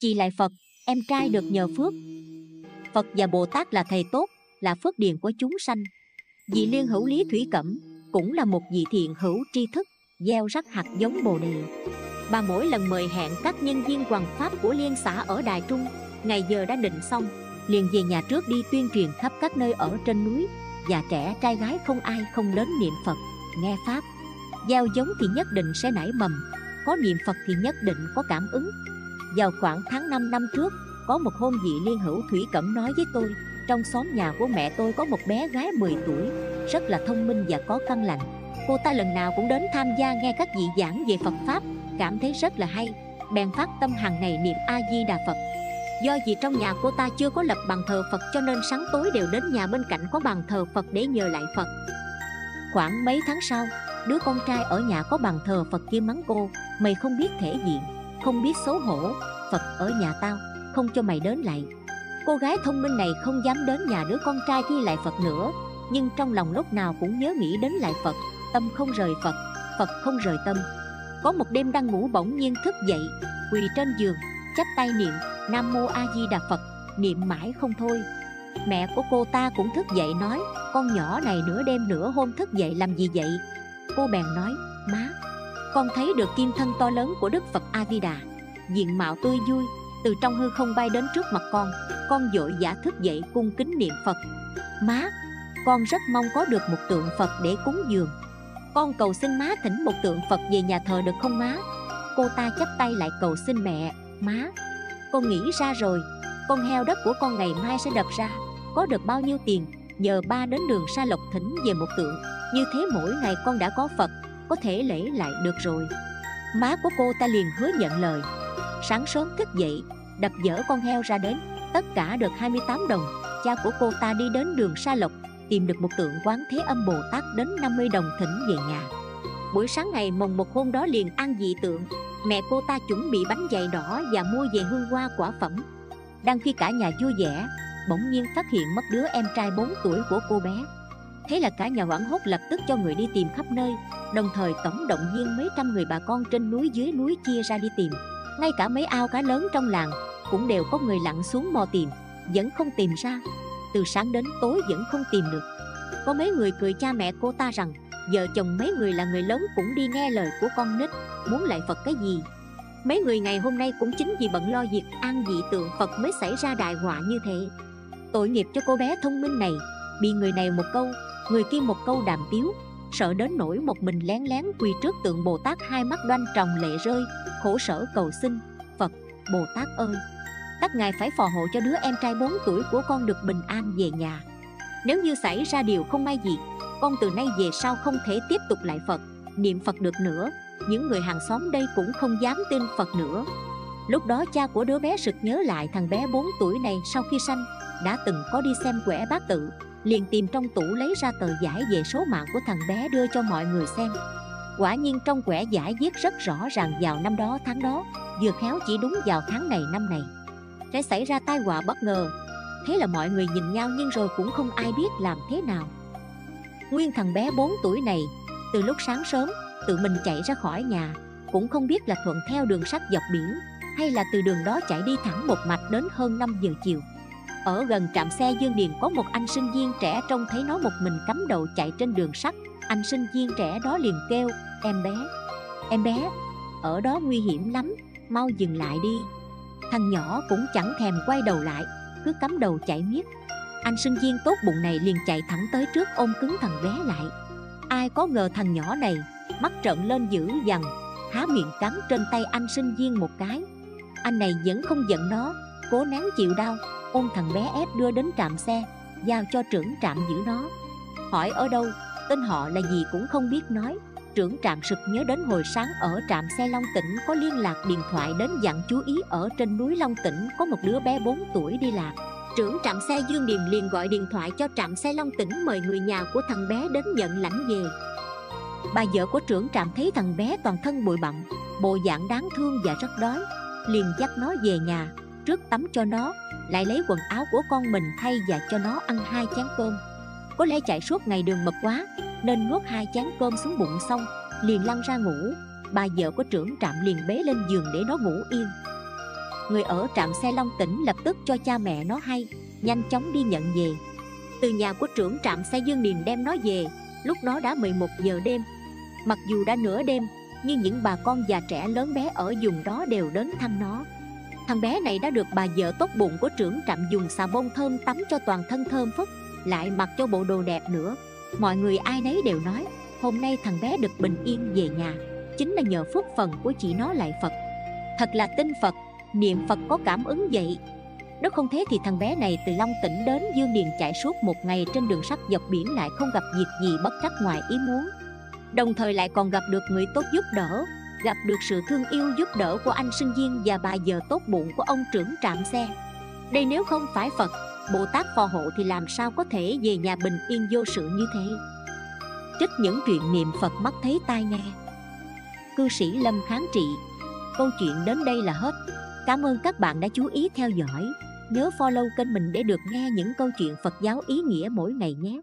Chị lại Phật, em trai được nhờ phước. Phật và Bồ Tát là thầy tốt, là phước điền của chúng sanh. Vị liên hữu lý thủy cẩm cũng là một vị thiện hữu tri thức Gieo rắc hạt giống bồ đề. Bà mỗi lần mời hẹn các nhân viên hoàng pháp của liên xã ở Đài Trung Ngày giờ đã định xong liền về nhà trước đi tuyên truyền khắp các nơi ở trên núi và trẻ trai gái không ai không đến niệm Phật, nghe Pháp. Gieo giống thì nhất định sẽ nảy mầm Có niệm Phật thì nhất định có cảm ứng. Vào khoảng tháng 5 năm trước Có một hôm vị liên hữu Thủy Cẩm nói với tôi Trong xóm nhà của mẹ tôi có một bé gái 10 tuổi Rất là thông minh và có căn lành. Cô ta lần nào cũng đến tham gia nghe các vị giảng về Phật Pháp Cảm thấy rất là hay. Bèn phát tâm hàng ngày niệm A-di-đà Phật. Do vì trong nhà cô ta chưa có lập bàn thờ Phật cho nên sáng tối đều đến nhà bên cạnh có bàn thờ Phật để nhờ lại Phật. Khoảng mấy tháng sau, đứa con trai ở nhà có bàn thờ Phật kia mắng cô, mày không biết thể diện, không biết xấu hổ, Phật ở nhà tao, không cho mày đến lại. Cô gái thông minh này không dám đến nhà đứa con trai thi lại Phật nữa, nhưng trong lòng lúc nào cũng nhớ nghĩ đến lại Phật, tâm không rời Phật, Phật không rời tâm. Có một đêm đang ngủ bỗng nhiên thức dậy, quỳ trên giường, chắp tay niệm Nam Mô A Di Đà Phật Niệm mãi không thôi Mẹ của cô ta cũng thức dậy nói Con nhỏ này nửa đêm nửa hôm thức dậy làm gì vậy Cô bèn nói Má con thấy được kim thân to lớn của Đức Phật A Di Đà Diện mạo tươi vui, Từ trong hư không bay đến trước mặt con Con dội giả thức dậy cung kính niệm Phật. Má, Con rất mong có được một tượng Phật để cúng dường. Con cầu xin má thỉnh một tượng Phật về nhà thờ được không má? Cô ta chắp tay lại cầu xin mẹ, Má, con nghĩ ra rồi. Con heo đất của con ngày mai sẽ đập ra. Có được bao nhiêu tiền? Nhờ ba đến đường Sa Lộc thỉnh về một tượng. Như thế mỗi ngày con đã có Phật. Có thể lễ lại được rồi. Má của cô ta liền hứa nhận lời. Sáng sớm thức dậy, Đập dở con heo ra đến, Tất cả được 28 đồng. Cha của cô ta đi đến đường Sa Lộc, Tìm được một tượng quán thế âm Bồ Tát đến 50 đồng thỉnh về nhà. Buổi sáng ngày mồng một hôm đó liền ăn dị tượng. Mẹ cô ta chuẩn bị bánh dày đỏ và mua về hương hoa quả phẩm. Đang khi cả nhà vui vẻ, Bỗng nhiên phát hiện mất đứa em trai 4 tuổi của cô bé. Thế là cả nhà hoảng hốt lập tức cho người đi tìm khắp nơi. Đồng thời tổng động viên mấy trăm người bà con trên núi dưới núi chia ra đi tìm. Ngay cả mấy ao cá lớn trong làng Cũng đều có người lặn xuống mò tìm Vẫn không tìm ra. Từ sáng đến tối vẫn không tìm được. Có mấy người cười cha mẹ cô ta rằng Vợ chồng mấy người là người lớn cũng đi nghe lời của con nít Muốn lại Phật cái gì? Mấy người ngày hôm nay cũng chính vì bận lo việc an dị tượng Phật mới xảy ra đại họa như thế. Tội nghiệp cho cô bé thông minh này Bị người này một câu, người kia một câu đàm tiếu. Sợ đến nỗi một mình lén lén quỳ trước tượng Bồ Tát hai mắt đoan tròng lệ rơi Khổ sở cầu xin Phật, Bồ Tát ơi Các ngài phải phò hộ cho đứa em trai 4 tuổi của con được bình an về nhà. Nếu như xảy ra điều không may gì con từ nay về sau không thể tiếp tục lại Phật Niệm Phật được nữa Những người hàng xóm đây cũng không dám tin Phật nữa. Lúc đó cha của đứa bé sực nhớ lại thằng bé 4 tuổi này sau khi sanh Đã từng có đi xem quẻ bát tự Liền tìm trong tủ lấy ra tờ giải về số mạng của thằng bé đưa cho mọi người xem. Quả nhiên trong quẻ giải viết rất rõ ràng vào năm đó, tháng đó, Vừa khéo chỉ đúng vào tháng này, năm này. Sẽ xảy ra tai họa bất ngờ. Thế là mọi người nhìn nhau nhưng rồi cũng không ai biết làm thế nào. Nguyên thằng bé 4 tuổi này, Từ lúc sáng sớm, Tự mình chạy ra khỏi nhà, Cũng không biết là thuận theo đường sắt dọc biển, Hay là từ đường đó chạy đi thẳng một mạch đến hơn 5 giờ chiều. Ở gần trạm xe Dương Điền có một anh sinh viên trẻ trông thấy nó một mình cắm đầu chạy trên đường sắt. Anh sinh viên trẻ đó liền kêu, Em bé Em bé, Ở đó nguy hiểm lắm, Mau dừng lại đi. Thằng nhỏ cũng chẳng thèm quay đầu lại, Cứ cắm đầu chạy miết. Anh sinh viên tốt bụng này liền chạy thẳng tới trước ôm cứng thằng bé lại. Ai có ngờ thằng nhỏ này, Mắt trợn lên dữ dằn, Há miệng cắn trên tay anh sinh viên một cái. Anh này vẫn không giận nó, Cố nén chịu đau. Ôm thằng bé ép đưa đến trạm xe, Giao cho trưởng trạm giữ nó. Hỏi ở đâu, Tên họ là gì cũng không biết nói. Trưởng trạm sực nhớ đến hồi sáng ở trạm xe Long Tỉnh có liên lạc điện thoại đến dặn chú ý ở trên núi Long Tỉnh có một đứa bé 4 tuổi đi lạc. Trưởng trạm xe Dương Điền liền gọi điện thoại cho trạm xe Long Tỉnh mời người nhà của thằng bé đến nhận lãnh về. Bà vợ của trưởng trạm thấy thằng bé toàn thân bụi bặm, Bộ dạng đáng thương và rất đói, Liền dắt nó về nhà. Trước tắm cho nó, Lại lấy quần áo của con mình thay và cho nó ăn hai chén cơm. Có lẽ chạy suốt ngày đường mập quá, Nên nuốt hai chén cơm xuống bụng xong, Liền lăn ra ngủ. Bà vợ của trưởng trạm liền bế lên giường để nó ngủ yên. Người ở trạm xe Long Tỉnh lập tức cho cha mẹ nó hay, Nhanh chóng đi nhận về. Từ nhà của trưởng trạm xe Dương Điền đem nó về, Lúc đó đã 11 giờ đêm. Mặc dù đã nửa đêm, Nhưng những bà con già trẻ lớn bé ở vùng đó đều đến thăm nó. Thằng bé này đã được bà vợ tốt bụng của trưởng trạm dùng xà bông thơm tắm cho toàn thân thơm phức, Lại mặc cho bộ đồ đẹp nữa. Mọi người ai nấy đều nói, Hôm nay thằng bé được bình yên về nhà. Chính là nhờ phước phần của chị nó lại Phật. Thật là tin Phật, Niệm Phật có cảm ứng vậy. Nếu không thế thì thằng bé này từ Long tỉnh đến Dương Điền chạy suốt một ngày trên đường sắt dọc biển lại không gặp việc gì bất trắc ngoài ý muốn. Đồng thời lại còn gặp được người tốt giúp đỡ. Gặp được sự thương yêu giúp đỡ của anh sinh viên và bà giờ tốt bụng của ông trưởng trạm xe. Đây nếu không phải Phật, Bồ Tát phò hộ thì làm sao có thể về nhà bình yên vô sự như thế? Trích những chuyện niệm Phật mắt thấy tai nghe. Cư sĩ Lâm Kháng Trị Câu chuyện đến đây là hết. Cảm ơn các bạn đã chú ý theo dõi. Nhớ follow kênh mình để được nghe những câu chuyện Phật giáo ý nghĩa mỗi ngày nhé.